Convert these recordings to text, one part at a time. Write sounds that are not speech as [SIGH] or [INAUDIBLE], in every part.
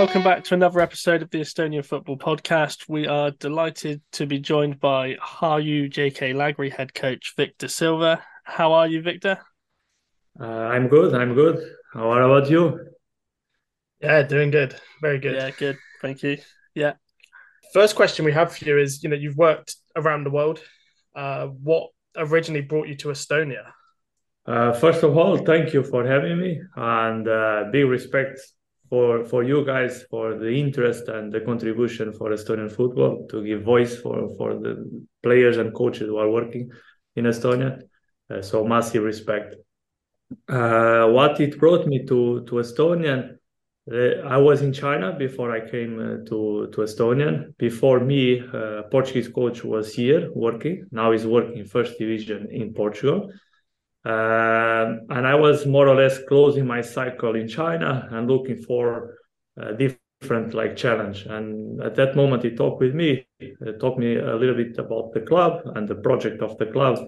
Hello and welcome back to another episode of the Estonian Football Podcast. We are delighted to be joined by Harju JK Laagri head coach Victor Silva. How are you, Victor? Uh, I'm good. I'm good. How are about you? Yeah, doing good. Very good. Yeah, good. Thank you. Yeah. First question we have for you is: you know, you've worked around the world. Uh, what originally brought you to Estonia? Uh, first of all, thank you for having me, and uh, big respect for for you guys for the interest and the contribution for Estonian football to give voice for for the players and coaches who are working in Estonia. Uh, so massive respect. Uh, what it brought me to to Estonian, uh, I was in China before I came uh, to to Estonian. Before me, uh, Portuguese coach was here working. Now he's working first division in Portugal uh, and I was more or less closing my cycle in China and looking for a different like challenge. And at that moment, he talked with me, he talked me a little bit about the club and the project of the club.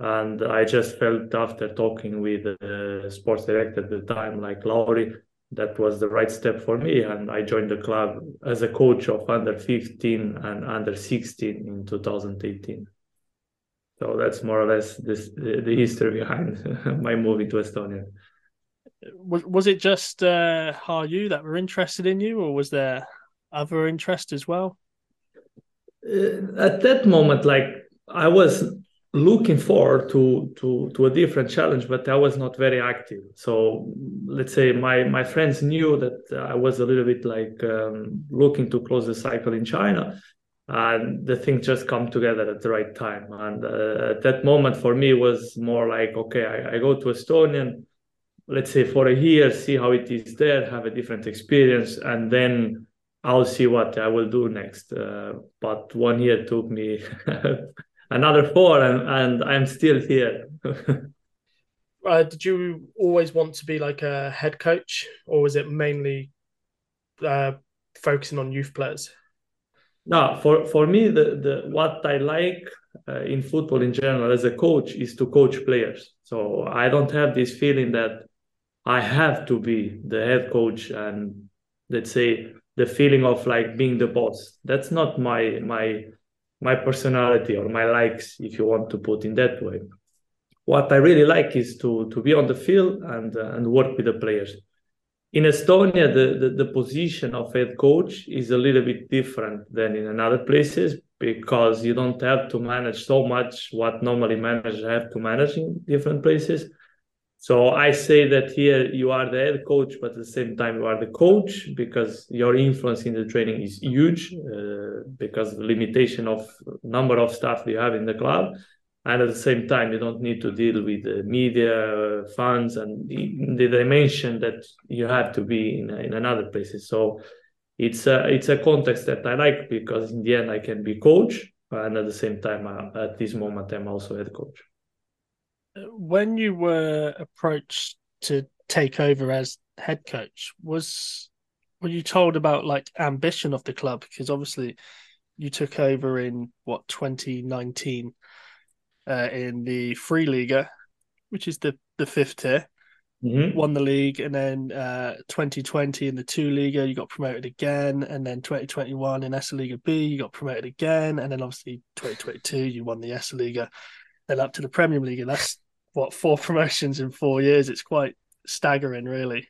And I just felt after talking with the sports director at the time, like Lauri, that was the right step for me. And I joined the club as a coach of under 15 and under 16 in 2018. So that's more or less this the, the history behind [LAUGHS] my moving to Estonia. Was was it just uh, Harju that were interested in you, or was there other interest as well? Uh, at that moment, like I was looking forward to to to a different challenge, but I was not very active. So let's say my my friends knew that I was a little bit like um, looking to close the cycle in China, and the things just come together at the right time. And uh, at that moment for me was more like okay I, I, go to estonian let's say for a year see how it is there have a different experience and then i'll see what i will do next. Uh, but one year took me [LAUGHS] another four and, and i'm still here. [LAUGHS] Uh, did you always want to be like a head coach or was it mainly uh, focusing on youth players no, for for me, the the what I like uh, in football in general as a coach is to coach players. So I don't have this feeling that I have to be the head coach and let's say the feeling of like being the boss. That's not my my my personality or my likes, if you want to put in that way. What I really like is to to be on the field and uh, and work with the players in Estonia, the, the, the, position of head coach is a little bit different than in other places because you don't have to manage so much what normally managers have to manage in different places. So I say that here you are the head coach, but at the same time you are the coach because your influence in the training is huge uh, because the limitation of number of staff you have in the club and at the same time you don't need to deal with the media funds and the, dimension that you have to be in, in another places. So it's a it's a context that i like because in the end i can be coach and at the same time uh, at this moment i'm also head coach. When you were approached to take over as head coach was were you told about like ambition of the club? Because obviously you took over in what 2019 uh, in the Free Liga, which is the the fifth tier. Mm-hmm. Won the league, and then uh, 2020 in the two Liga, you got promoted again, and then 2021 in Esiliiga B, you got promoted again, and then obviously 2022 you won the Esiliiga, then up to the Premier League, and that's what four [LAUGHS] promotions in four years. It's quite staggering, really.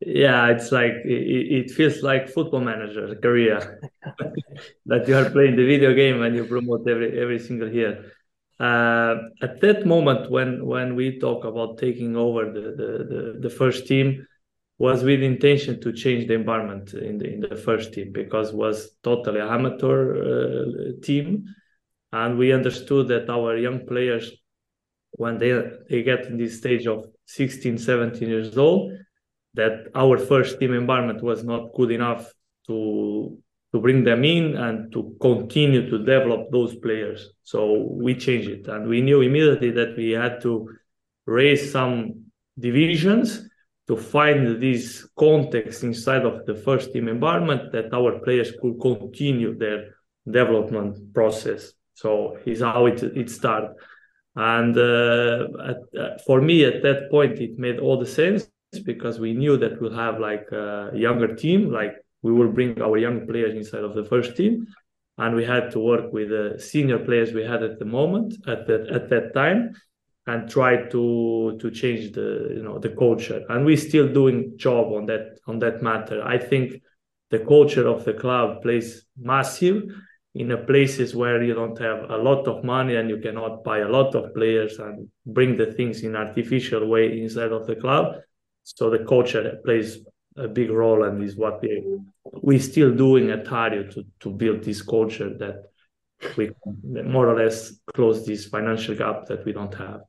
Yeah, it's like it, it feels like football manager career [LAUGHS] [LAUGHS] that you are playing the video game and you promote every every single year. Uh, at that moment, when when we talk about taking over the the, the, the first team, was with intention to change the environment in the in the first team because was totally amateur uh, team, and we understood that our young players, when they they get in this stage of 16, 17 years old, that our first team environment was not good enough to to bring them in and to continue to develop those players. So we changed it, and we knew immediately that we had to raise some divisions to find this context inside of the first team environment that our players could continue their development process. So is how it it started. And uh, at, uh, for me, at that point, it made all the sense because we knew that we'll have like a younger team, like we will bring our young players inside of the first team, and we had to work with the senior players we had at the moment at that at that time, and try to to change the you know the culture. And we're still doing job on that on that matter. I think the culture of the club plays massive in a places where you don't have a lot of money and you cannot buy a lot of players and bring the things in artificial way inside of the club so the culture plays a big role and is what we we still doing at Tario to to build this culture that we more or less close this financial gap that we don't have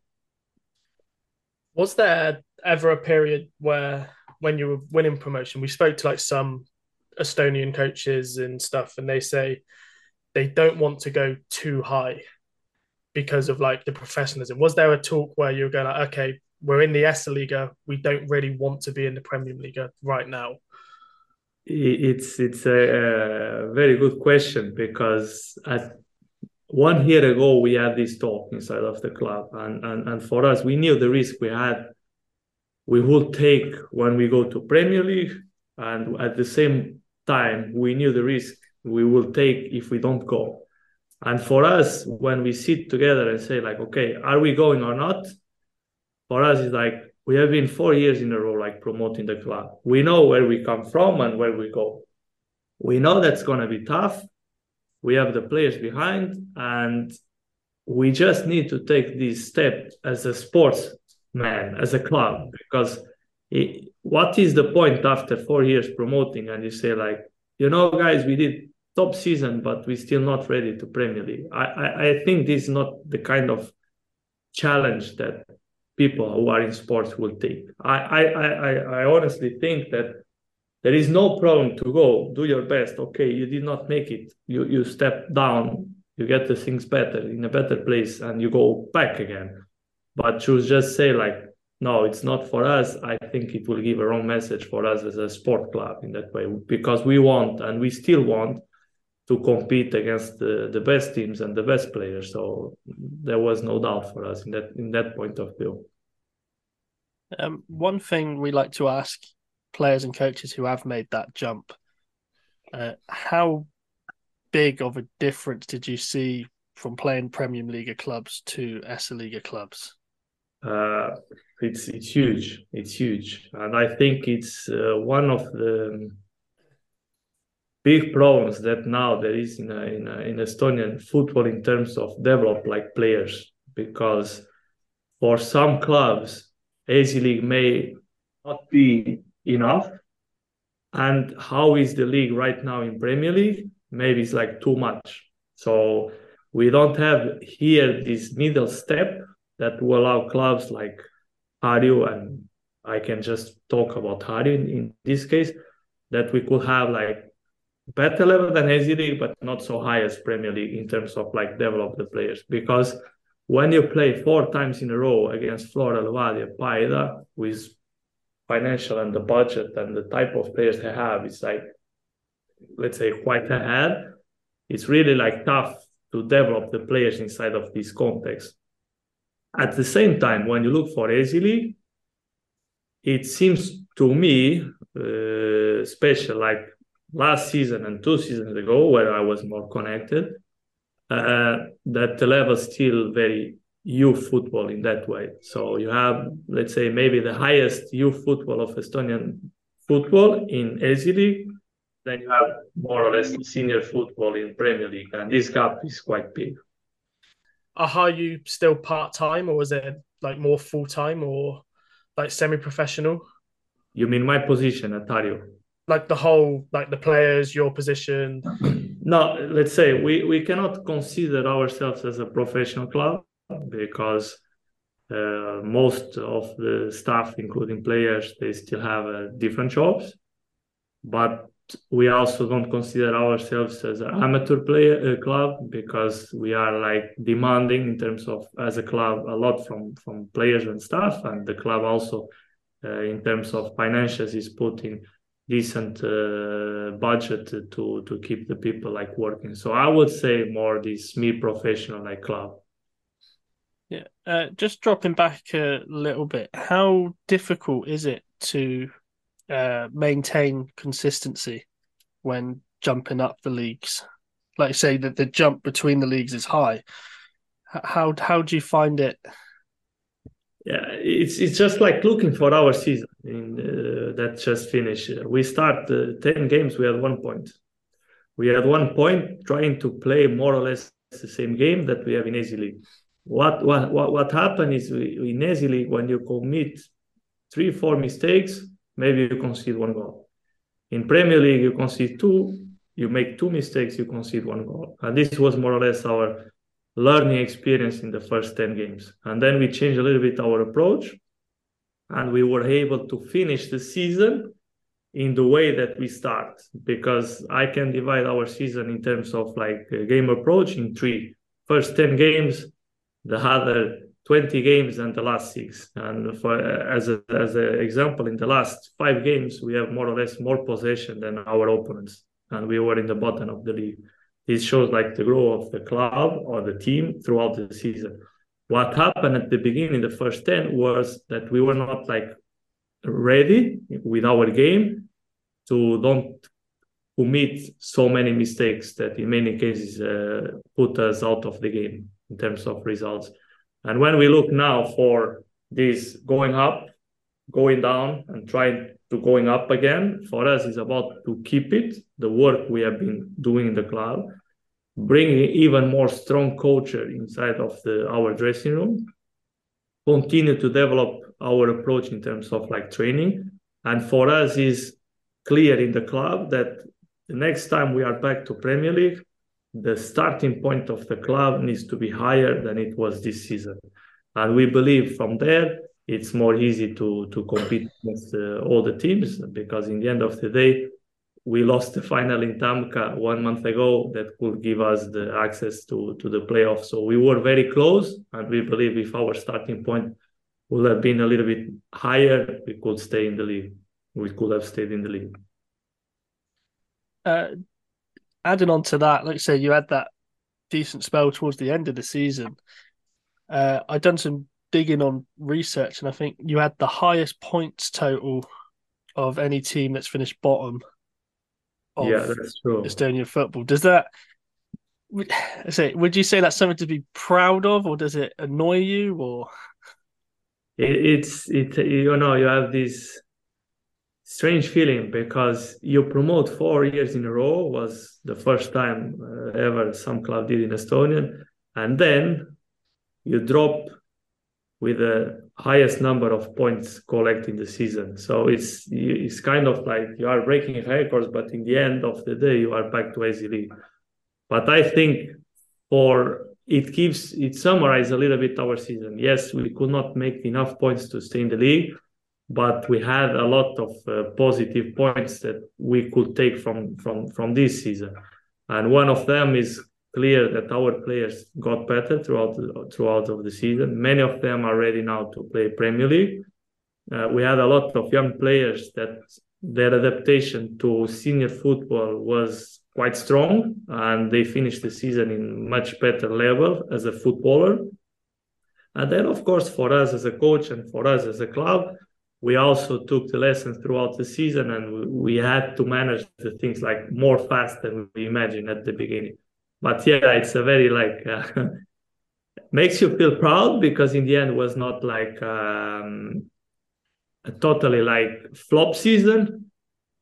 was there ever a period where when you were winning promotion we spoke to like some estonian coaches and stuff and they say they don't want to go too high because of like the professionalism. Was there a talk where you were going like, okay, we're in the Esiliiga, we don't really want to be in the Premier League right now? It's it's a, a very good question because at one year ago we had this talk inside of the club, and, and and for us we knew the risk we had we would take when we go to Premier League, and at the same time we knew the risk we will take if we don't go. And for us, when we sit together and say, like, okay, are we going or not? For us, it's like we have been four years in a row, like promoting the club. We know where we come from and where we go. We know that's going to be tough. We have the players behind, and we just need to take this step as a sportsman, as a club, because it, what is the point after four years promoting and you say like you know, guys, we did top season, but we're still not ready to Premier League. I, I, I think this is not the kind of challenge that people who are in sports will take. I, I, I, I honestly think that there is no problem to go, do your best. Okay, you did not make it. You you step down, you get the things better in a better place, and you go back again. But to just say like no, it's not for us. I think it will give a wrong message for us as a sport club in that way because we want and we still want to compete against the, the best teams and the best players. So there was no doubt for us in that in that point of view. Um, one thing we like to ask players and coaches who have made that jump: uh, how big of a difference did you see from playing Premier League clubs to Esiliiga clubs? Uh, it's it's huge. It's huge, and I think it's uh, one of the big problems that now there is in a, in, a, in Estonian football in terms of develop like players. Because for some clubs Esiliiga may not be enough. And how is the league right now in Premier League? Maybe it's like too much. So we don't have here this middle step that will allow clubs like Harju and I can just talk about Harju in, in, this case that we could have like better level than Esiliiga, but not so high as Premier League in terms of like develop the players. Because when you play four times in a row against Flora Levadia, Paide with financial and the budget and the type of players they have, it's like let's say quite ahead. It's really like tough to develop the players inside of this context. At the same time, when you look for Esiliiga, it seems to me uh, special, like last season and two seasons ago, where I was more connected, uh, that the level still very youth football in that way. So you have, let's say, maybe the highest youth football of Estonian football in Esiliiga. Then you have more or less senior football in Premier League, and this gap is quite big are you still part time or is it like more full time or like semi professional? You mean my position at Harju? Like the whole, like the players, your position. no, let's say we we cannot consider ourselves as a professional club because uh, most of the staff, including players, they still have uh, different jobs. But we also don't consider ourselves as an amateur player uh, club because we are like demanding in terms of as a club a lot from from players and staff and the club also uh, in terms of financials is putting decent uh, budget to to keep the people like working so i would say more this semi professional like club Yeah, uh, just dropping back a little bit. How difficult is it to uh, maintain consistency when jumping up the leagues? Like say that the jump between the leagues is high. How how do you find it? Yeah, it's it's just like looking for our season in, uh, that just finished. We start uh, ten games. We had one point. We had one point trying to play more or less the same game that we have in AZ League. What what what, happened is we, in AZ League when you commit three four mistakes, maybe you concede one goal. In Premier League, you concede two, you make two mistakes, you concede one goal. And this was more or less our learning experience in the first 10 games. And then we changed a little bit our approach and we were able to finish the season in the way that we start because I can divide our season in terms of like game approach in three first 10 games, the other 20 games and the last six. And for as a, as an example, in the last five games, we have more or less more possession than our opponents, and we were in the bottom of the league. This shows like the growth of the club or the team throughout the season. What happened at the beginning, the first 10, was that we were not like ready with our game to don't commit so many mistakes that in many cases uh, put us out of the game in terms of results. And when we look now for this going up, going down, and trying to going up again, for us is about to keep it, the work we have been doing in the club, bringing even more strong culture inside of the our dressing room, continue to develop our approach in terms of like training. And for us is clear in the club that the next time we are back to Premier League, the starting point of the club needs to be higher than it was this season. And we believe from there, it's more easy to, to compete with uh, all the teams because in the end of the day, we lost the final in Tammeka one month ago that could give us the access to, to the playoffs. So we were very close, and we believe if our starting point would have been a little bit higher, we could stay in the league. We could have stayed in the league. Uh, adding on to that, like I say, you had that decent spell towards the end of the season. Uh, I done some digging on research, and I think you had the highest points total of any team that's finished bottom. Yeah, that's true. Estonian football. Does that? I say, would you say that's something to be proud of, or does it annoy you, or? It, it's it. You know, you have this strange feeling because you promote four years in a row was the first time uh, ever some club did in Estonian, and then you drop with the highest number of points collected in the season. So it's it's kind of like you are breaking records, but in the end of the day, you are back to AZ League. But I think for it gives it summarizes a little bit our season. Yes, we could not make enough points to stay in the league but we had a lot of uh, positive points that we could take from from from this season and one of them is clear that our players got better throughout throughout of the season. Many of them are ready now to play premier league. Uh, we had a lot of young players that their adaptation to senior football was quite strong and they finished the season in much better level as a footballer. And then of course for us as a coach and for us as a club we also took the lessons throughout the season and we had to manage the things like more fast than we imagined at the beginning but yeah it's a very like uh, [LAUGHS] makes you feel proud because in the end was not like um, a totally like flop season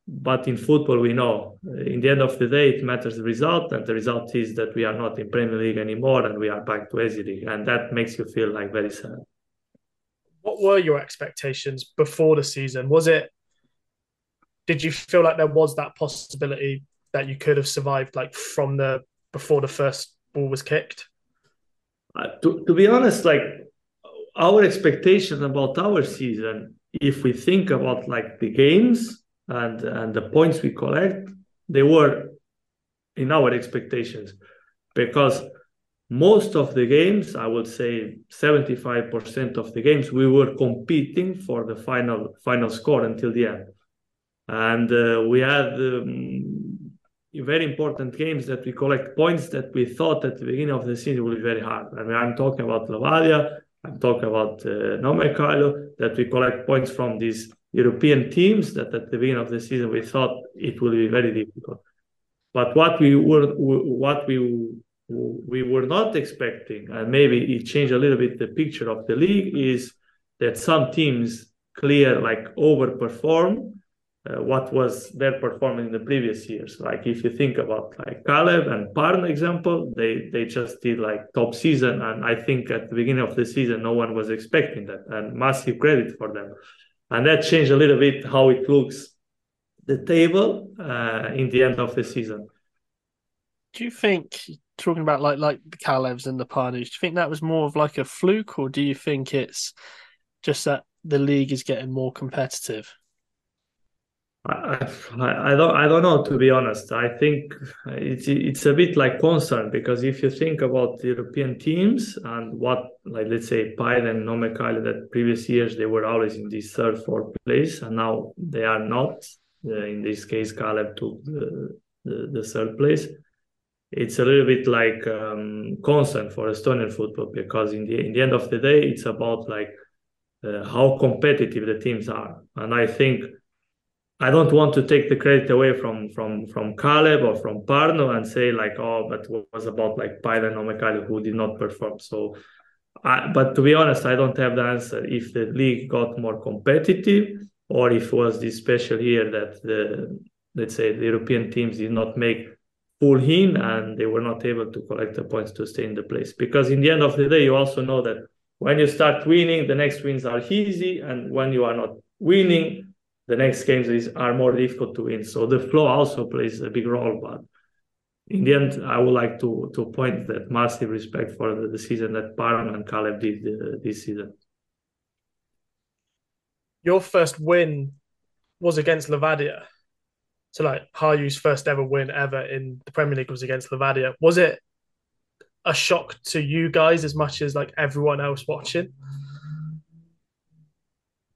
but in football we know in the end of the day it matters the result and the result is that we are not in premier league anymore and we are back to AZ league and that makes you feel like very sad what were your expectations before the season? Was it did you feel like there was that possibility that you could have survived like from the before the first ball was kicked? Uh, to, to be honest, like our expectation about our season, if we think about like the games and and the points we collect, they were in our expectations because most of the games, I would say 75% of the games, we were competing for the final final score until the end. And uh, we had um, very important games that we collect points that we thought at the beginning of the season would be very hard. I mean, I'm talking about Levadia, I'm talking about uh, Nõmme that we collect points from these European teams that at the beginning of the season we thought it would be very difficult. But what we were, what we we were not expecting, and maybe it changed a little bit the picture of the league, is that some teams clear like overperform uh, what was their performance in the previous years. Like if you think about like Kalev and Pärnu example, they they just did like top season, and I think at the beginning of the season no one was expecting that, and massive credit for them. And that changed a little bit how it looks the table uh, in the end of the season. Do you think talking about like like the Kalevs and the Pärnus, do you think that was more of like a fluke, or do you think it's just that the league is getting more competitive? I, don't I don't know to be honest. I think it's it's a bit like concern because if you think about European teams and what like let's say Paide and Nõmme Kalju that previous years they were always in this third fourth place and now they are not. Uh, in this case, Kalev took the, the, the third place. It's a little bit like um, concern for Estonian football because in the in the end of the day, it's about like uh, how competitive the teams are, and I think I don't want to take the credit away from from from Kalev or from Pärnu and say like, oh, but it was about like Paide or Mekali who did not perform. So, I, but to be honest, I don't have the answer if the league got more competitive or if it was this special year that the let's say the European teams did not make full in and they were not able to collect the points to stay in the place. Because in the end of the day, you also know that when you start winning, the next wins are easy, and when you are not winning the next games is, are more difficult to win. So the flow also plays a big role. But in the end, I would like to to point that massive respect for the, the season that Pärnu and Kalev did uh, this season. Your first win was against Levadia. So like Harju's first ever win ever in the Premier League was against Levadia. Was it a shock to you guys as much as like everyone else watching?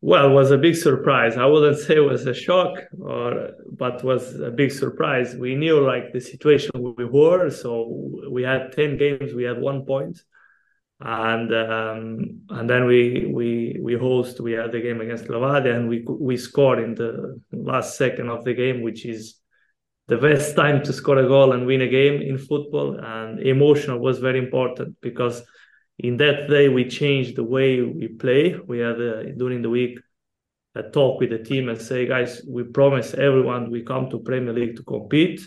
Well, it was a big surprise. I wouldn't say it was a shock, or but was a big surprise. We knew like the situation we were, so we had ten games, we had one point, and um, and then we we we host. We had the game against Levadia, and we we scored in the last second of the game, which is the best time to score a goal and win a game in football. And emotional was very important because in that day we changed the way we play. We had uh, during the week a talk with the team and say guys we promise everyone we come to premier league to compete.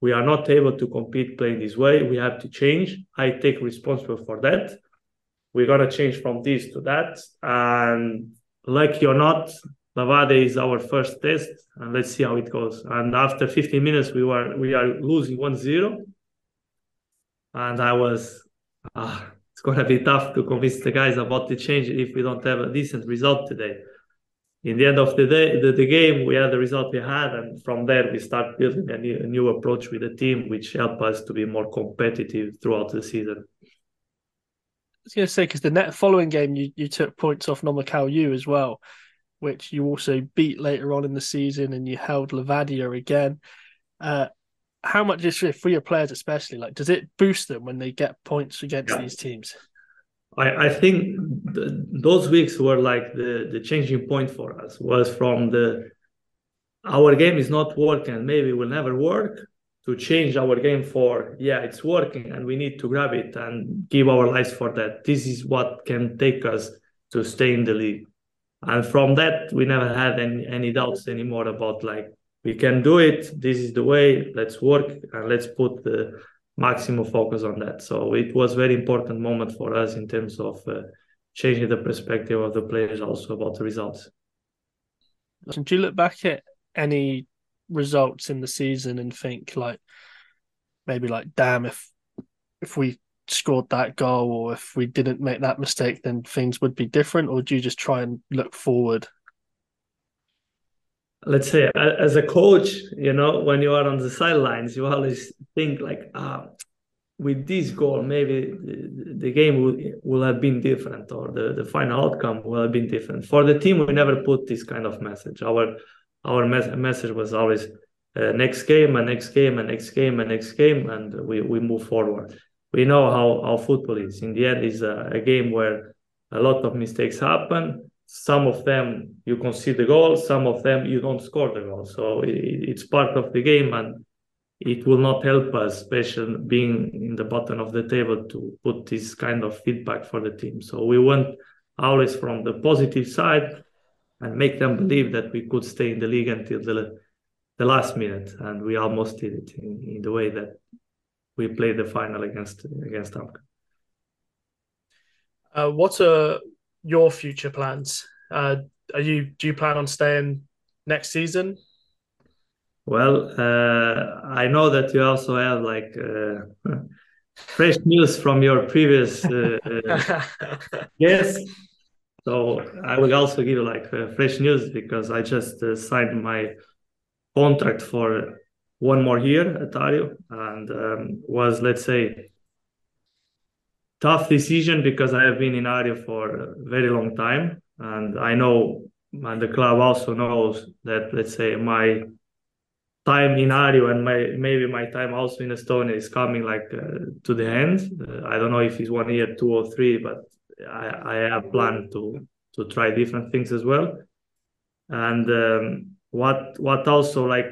We are not able to compete playing this way. We have to change. I take responsibility for that. We're going to change from this to that. And like or not Levadia is our first test and let's see how it goes. And after 15 minutes we were we are losing 1-0 and i was ah, going to be tough to convince the guys about the change if we don't have a decent result today. In the end of the day, the, the game, we had the result we had, and from there we start building a new, a new approach with the team, which help us to be more competitive throughout the season. I was going to say because the net following game you, you took points off Nõmme Kalju as well, which you also beat later on in the season, and you held Levadia again. Uh, how much is it for your players, especially? Like, does it boost them when they get points against yeah. these teams? I, I think the, those weeks were like the the changing point for us. Was from the our game is not working, maybe will never work. To change our game for yeah, it's working, and we need to grab it and give our lives for that. This is what can take us to stay in the league. And from that, we never had any, any doubts anymore about like we can do it. This is the way. Let's work and let's put the maximum focus on that. So it was very important moment for us in terms of uh, changing the perspective of the players also about the results. Do you look back at any results in the season and think like maybe like damn if if we scored that goal or if we didn't make that mistake then things would be different or do you just try and look forward let's say as a coach you know when you are on the sidelines you always think like ah with this goal maybe the, game will, will have been different or the, the final outcome will have been different for the team we never put this kind of message our our mes- message was always uh, next game and next game and next game and next game, and we, we move forward. We know how, how football is. In the end, is a, a game where a lot of mistakes happen. Some of them you concede the goal, some of them you don't score the goal. So it, it's part of the game, and it will not help us, especially being in the bottom of the table, to put this kind of feedback for the team. So we want always from the positive side and make them believe that we could stay in the league until the the last minute, and we almost did it in, in the way that we played the final against against Tammeka. Uh, what are your future plans? Uh, are you do you plan on staying next season? Well, uh, I know that you also have like uh, [LAUGHS] fresh news from your previous uh, [LAUGHS] uh, yes. So I will also give you like fresh news because I just signed my contract for one more year at Harju and um, was let's say tough decision because I have been in Harju for a very long time and I know and the club also knows that let's say my time in Harju and my maybe my time also in Estonia is coming like uh, to the end. Uh, I don't know if it's one year, two or three, but I, I have planned to to try different things as well. And um, what what also like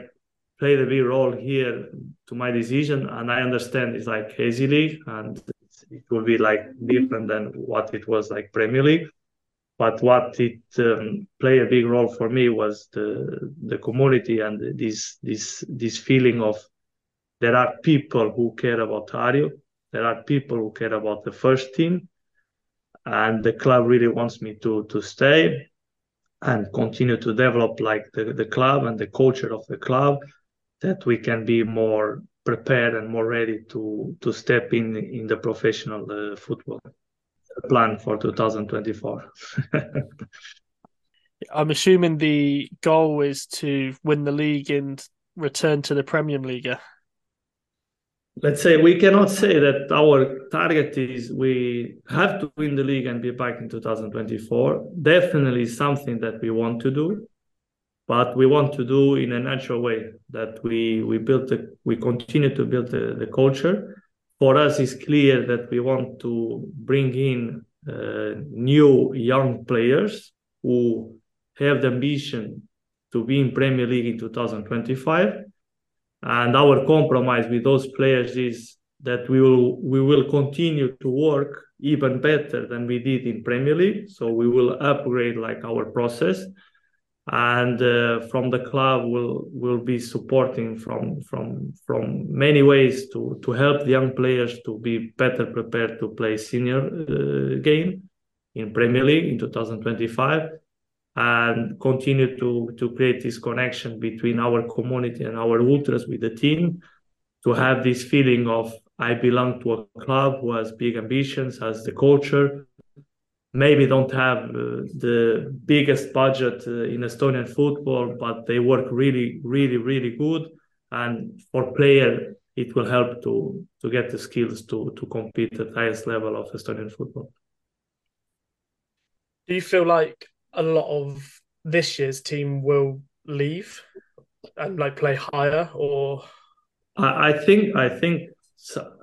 played a big role here to my decision and i understand it's like hazy league and it will be like different than what it was like premier league. But what it um, played a big role for me was the the community and this this this feeling of there are people who care about Harju, there are people who care about the first team, and the club really wants me to to stay and continue to develop like the, the club and the culture of the club that we can be more prepared and more ready to to step in in the professional uh, football plan for 2024 [LAUGHS] i'm assuming the goal is to win the league and return to the premier league. Let's say we cannot say that our target is we have to win the league and be back in 2024 definitely something that we want to do but we want to do in a natural way that we we build we continue to build the, the culture. For us it's clear that we want to bring in uh, new young players who have the ambition to be in premier league in 2025 and our compromise with those players is that we will we will continue to work even better than we did in Premier League. So we will upgrade like our process, and uh, from the club will will be supporting from from from many ways to to help the young players to be better prepared to play senior uh, game in Premier League in 2025 and continue to to create this connection between our community and our ultras with the team to have this feeling of I belong to a club who has big ambitions, has the culture, maybe don't have uh, the biggest budget uh, in Estonian football, but they work really, really, really good. And for player, it will help to to get the skills to to compete at highest level of Estonian football. Do you feel like a lot of this year's team will leave and like play higher or I, I think I think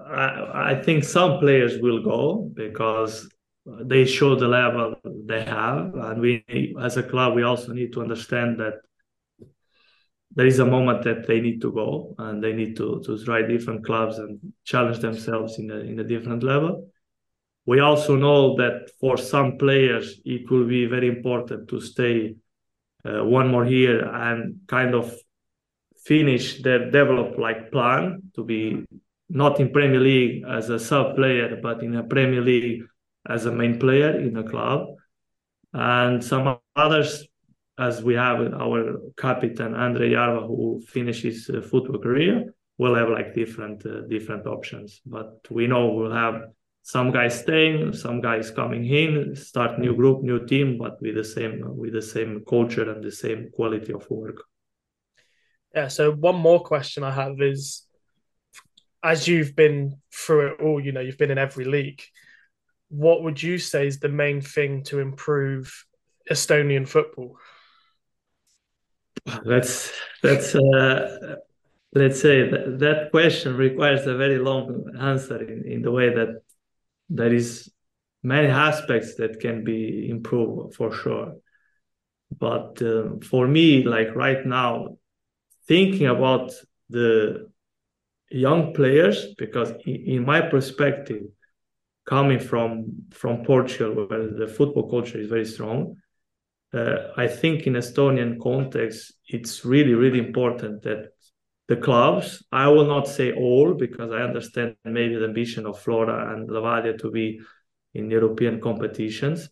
I, I think some players will go because they show the level they have. And we as a club we also need to understand that there is a moment that they need to go and they need to to try different clubs and challenge themselves in a in a different level. We also know that for some players, it will be very important to stay uh, one more year and kind of finish their develop like plan to be not in Premier League as a sub player, but in a Premier League as a main player in a club. And some others, as we have our captain Andre Yarva, who finishes uh, football career, will have like different uh, different options. But we know we'll have some guys staying, some guys coming in, start new group, new team, but with the same with the same culture and the same quality of work. Yeah. So one more question I have is, as you've been through it all, you know, you've been in every league. What would you say is the main thing to improve Estonian football? That's that's uh, let's say that, that question requires a very long answer in, in the way that there is many aspects that can be improved for sure but uh, for me like right now thinking about the young players because in my perspective coming from from portugal where the football culture is very strong uh, i think in estonian context it's really really important that the clubs i will not say all because i understand maybe the ambition of flora and Levadia to be in european competitions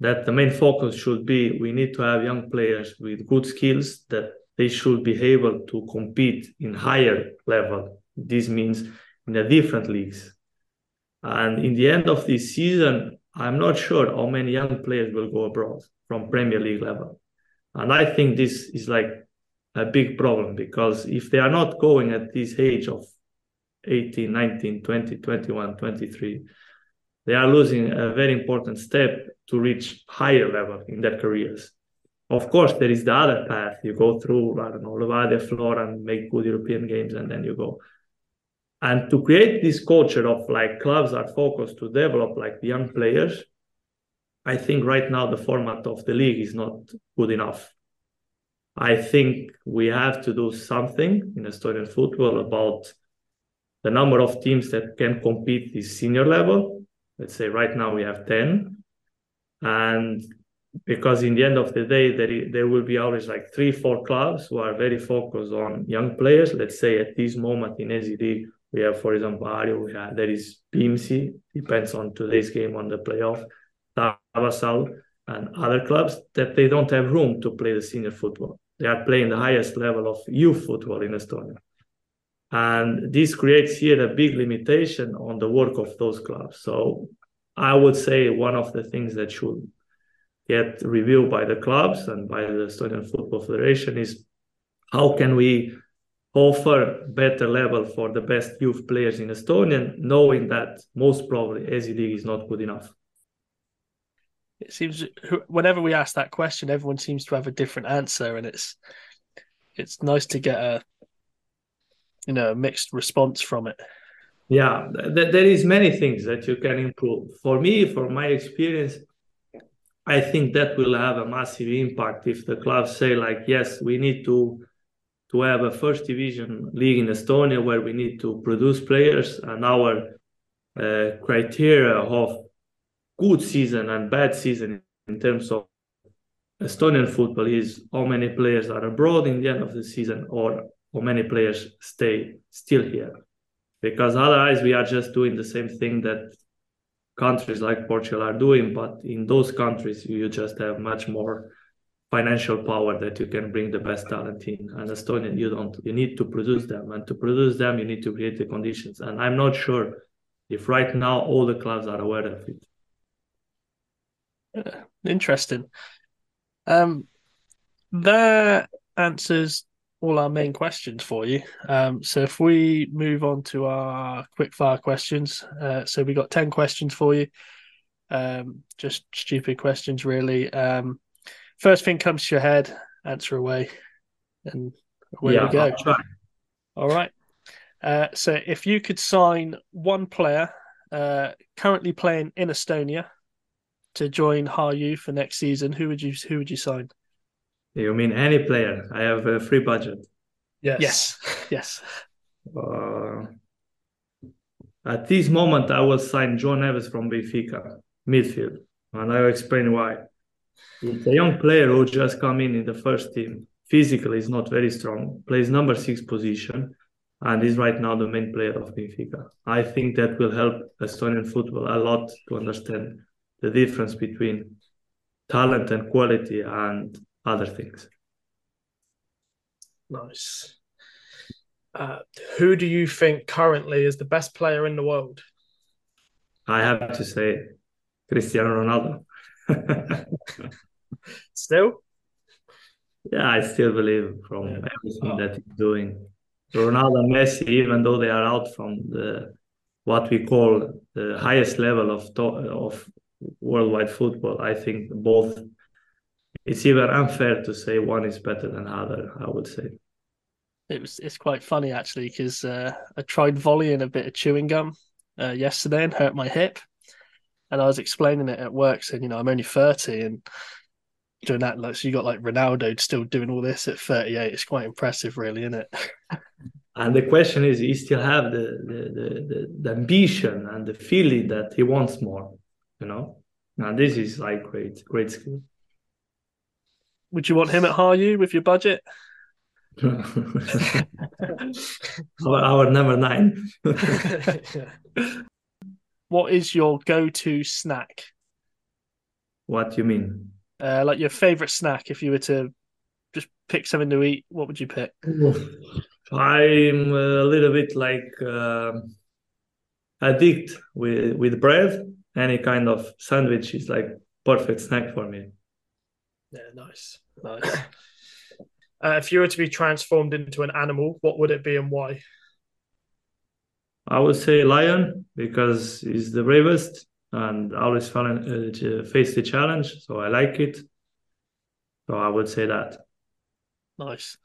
that the main focus should be we need to have young players with good skills that they should be able to compete in higher level. This means in the different leagues and in the end of this season i'm not sure how many young players will go abroad from premier league level and i think this is like a big problem because if they are not going at this age of 18 19 20 21 23 they are losing a very important step to reach higher level in their careers. Of course, there is the other path. You go through, I don't know, Levadia Flora and make good European games, and then you go. And to create this culture of like clubs are focused to develop like the young players, I think right now the format of the league is not good enough. I think we have to do something in Estonian football about the number of teams that can compete this senior level. Let's say right now we have 10 and because in the end of the day there, there will be always like three four clubs who are very focused on young players let's say at this moment in SED we have for example Harju we have there is PIMSI depends on today's game on the playoff Taavassalu and other clubs that they don't have room to play the senior football. They are playing the highest level of youth football in Estonia. And this creates here a big limitation on the work of those clubs. So I would say one of the things that should get reviewed by the clubs and by the Estonian Football Federation is how can we offer better level for the best youth players in Estonia, knowing that most probably SE League is not good enough. It seems whenever we ask that question, everyone seems to have a different answer, and it's it's nice to get a you know a mixed response from it yeah th- there is many things that you can improve for me for my experience i think that will have a massive impact if the clubs say like yes we need to to have a first division league in estonia where we need to produce players and our uh, criteria of good season and bad season in terms of estonian football is how many players are abroad in the end of the season or how many players stay still here. Because otherwise we are just doing the same thing that countries like Portugal are doing, but in those countries you just have much more financial power that you can bring the best talent in. And Estonia, you don't. You need to produce them, and to produce them, you need to create the conditions. And I'm not sure if right now all the clubs are aware of it. Interesting. Um, that answers all our main questions for you. Um, so if we move on to our quick fire questions, uh, so we got ten questions for you. Um, just stupid questions, really. Um, first thing comes to your head, answer away, and away yeah, we go. All right. Uh, so if you could sign one player uh, currently playing in Estonia to join Harju for next season, who would you who would you sign? You mean any player? I have a free budget. Yes. Yes. [LAUGHS] yes. Uh, at this moment, I will sign João Neves from Benfica, midfield, and I'll explain why. It's a young player who just come in in the first team. Physically, is not very strong. Plays number six position, and is right now the main player of Benfica. I think that will help Estonian football a lot to understand the difference between talent and quality and other things. Nice. Uh, who do you think currently is the best player in the world? I have to say Cristiano Ronaldo. [LAUGHS] still? Yeah, I still believe from yeah. everything oh. that he's doing. Ronaldo and Messi, even though they are out from the what we call the highest level of of worldwide football, I think both it's even unfair to say one is better than other. I would say. It was it's quite funny actually because uh, I tried volleying a bit of chewing gum uh, yesterday and hurt my hip, and I was explaining it at work, saying you know I'm only thirty and doing that like so you got like Ronaldo still doing all this at 38. It's quite impressive, really, isn't it? [LAUGHS] and the question is, he still have the the, the the, ambition and the feeling that he wants more, you know. Now, this is like great, great skill. Would you want him at Harju with your budget? [LAUGHS] [LAUGHS] our, our number nine. What is your go-to snack? What do you mean? Uh, like your favorite snack, if you were to just pick something to eat, what would you pick? I'm a little bit like uh, addict with with bread. Any kind of sandwich is like perfect snack for me. Yeah, nice, nice. [COUGHS] Uh, if you were to be transformed into an animal, what would it be and why? I would say lion because he's the bravest and always uh, face the challenge. So I like it. So I would say that. Nice.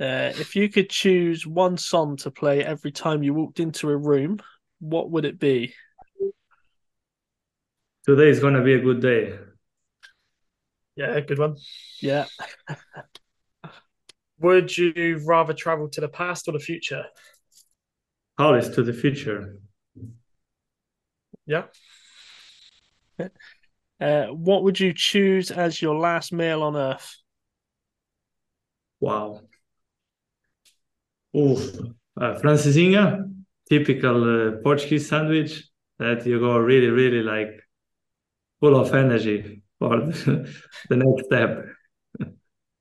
Uh, if you could choose one song to play every time you walked into a room, what would it be? Today is going to be a good day. Yeah, good one. Yeah. [LAUGHS] Would you rather travel to the past or the future? Always to the future. Yeah. [LAUGHS] Uh, what would you choose as your last meal on Earth? Wow. Oof. Uh, francesinha, typical uh, Portuguese sandwich that you go really, really like full of energy for the, [LAUGHS] the next step.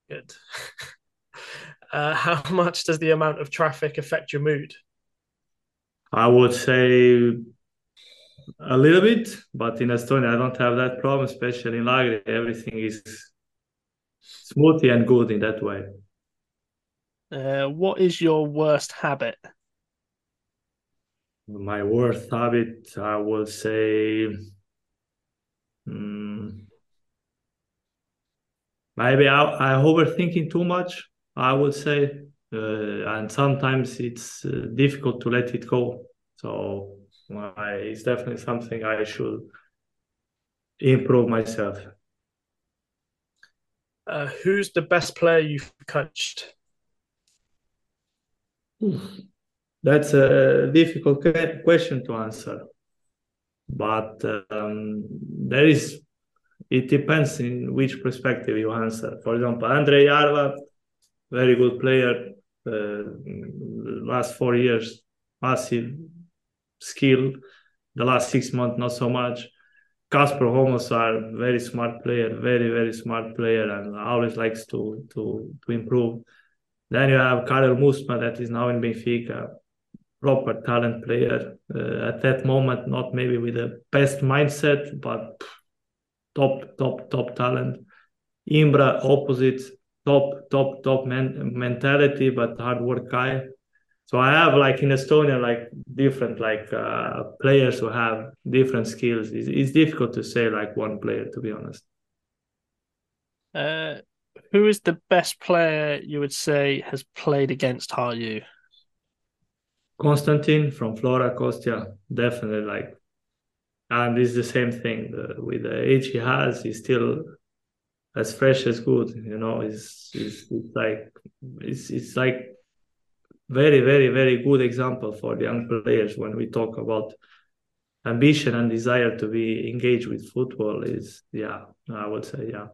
Good. [LAUGHS] Uh, how much does the amount of traffic affect your mood? I would say a little bit, but in Estonia, I don't have that problem, especially in Laagri. Everything is smoothly and good in that way. Uh, what is your worst habit? My worst habit, I would say, um, maybe I, I overthinking too much. I would say, and sometimes it's uh, difficult to let it go. So I, it's definitely something I should improve myself. Uh, who's the best player you've coached? That's a difficult question to answer, but um, there is. It depends in which perspective you answer. For example, Andre Jarva, very good player. Uh, last four years, massive skill. The last six months, not so much. Kasper Homosar, very smart player, very very smart player, and always likes to to to improve. Then you have Karel Musma that is now in Benfica, proper talent player. Uh, at that moment, not maybe with the best mindset, but top top top talent. Imbra opposite, top top top men- mentality, but hard work guy so i have like in estonia like different like uh, players who have different skills it's, it's, difficult to say like one player to be honest uh, who is the best player you would say has played against Harju? Konstantin from Flora Kostia, definitely like, and it's the same thing the, with the age he has. He's still as fresh as good. You know, it's it's, it's like it's it's like very, very, very good example for the young players when we talk about ambition and desire to be engaged with football is yeah i would say yeah.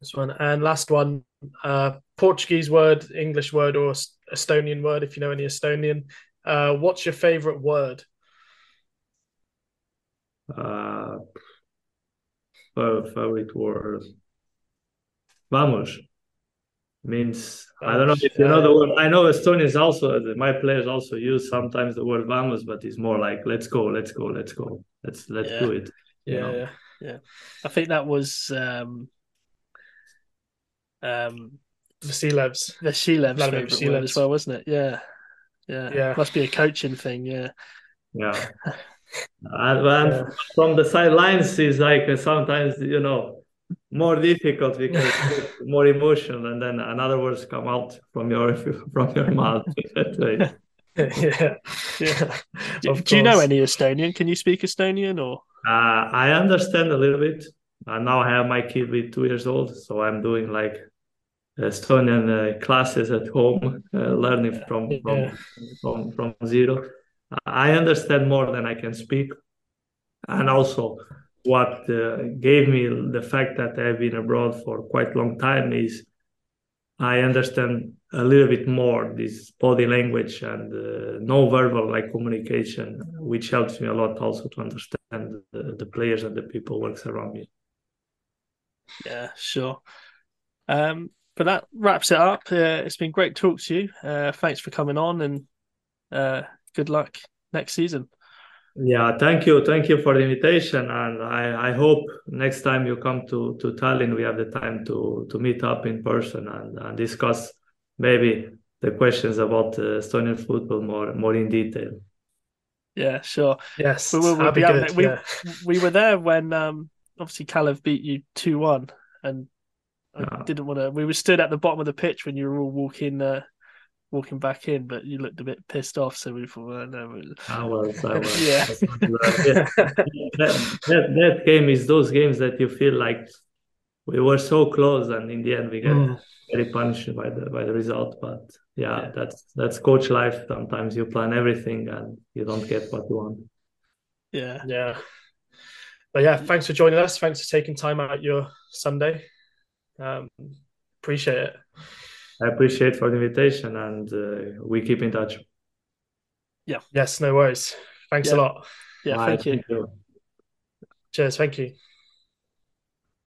This one. And last one uh portuguese word english word or estonian word if you know any estonian. Uh what's your favorite word? Uh favorite word vamos means I don't know if you know the word. I know Estonians also my players also use sometimes the word vamos, but it's more like let's go, let's go, let's go, let's let's yeah. do it. Yeah, know? yeah. I think that was um um Vasilev's the Vasilev's favorite word as well, wasn't it? Yeah, yeah, yeah. Must be a coaching thing. Yeah, yeah. [LAUGHS] and, yeah. from the sidelines, is like sometimes you know more difficult because [LAUGHS] more emotional, and then another words come out from your from your [LAUGHS] mouth. yeah, yeah. Do, do you know any Estonian? Can you speak Estonian or? Uh, I understand a little bit. And now I have my kid with two years old, so I'm doing like Estonian uh, classes at home, uh, learning from, from, from from zero. I understand more than I can speak, and also what uh, gave me the fact that I've been abroad for quite a long time is I understand a little bit more this body language and uh, non-verbal like communication, which helps me a lot also to understand the, the players and the people works around me. Yeah, sure. Um, but that wraps it up. Uh, it's been great talk to you. Uh, thanks for coming on and uh, good luck next season. Yeah, thank you, thank you for the invitation, and I, I hope next time you come to to Tallinn, we have the time to to meet up in person and, and discuss maybe the questions about uh, Estonian football more more in detail. Yeah, sure. Yes, we, we, we, good, we, yeah. we were there when um, obviously Kalev beat you two one, and I didn't want to. We were stood at the bottom of the pitch when you were all walking, uh, walking back in, but you looked a bit pissed off. So we thought, well, no. I was, I was. [LAUGHS] yeah. that, that, that game is those games that you feel like we were so close, and in the end we get mm. very punished by the by the result. But yeah, yeah, that's that's coach life. Sometimes you plan everything and you don't get what you want. Yeah, yeah. But yeah, thanks for joining us. Thanks for taking time out your Sunday. Um, appreciate it. I appreciate for the invitation, and uh, we keep in touch. Yeah. Yes. No worries. Thanks yeah. a lot. Yeah. Bye. Thank you. Thank you. Cheers. Thank you.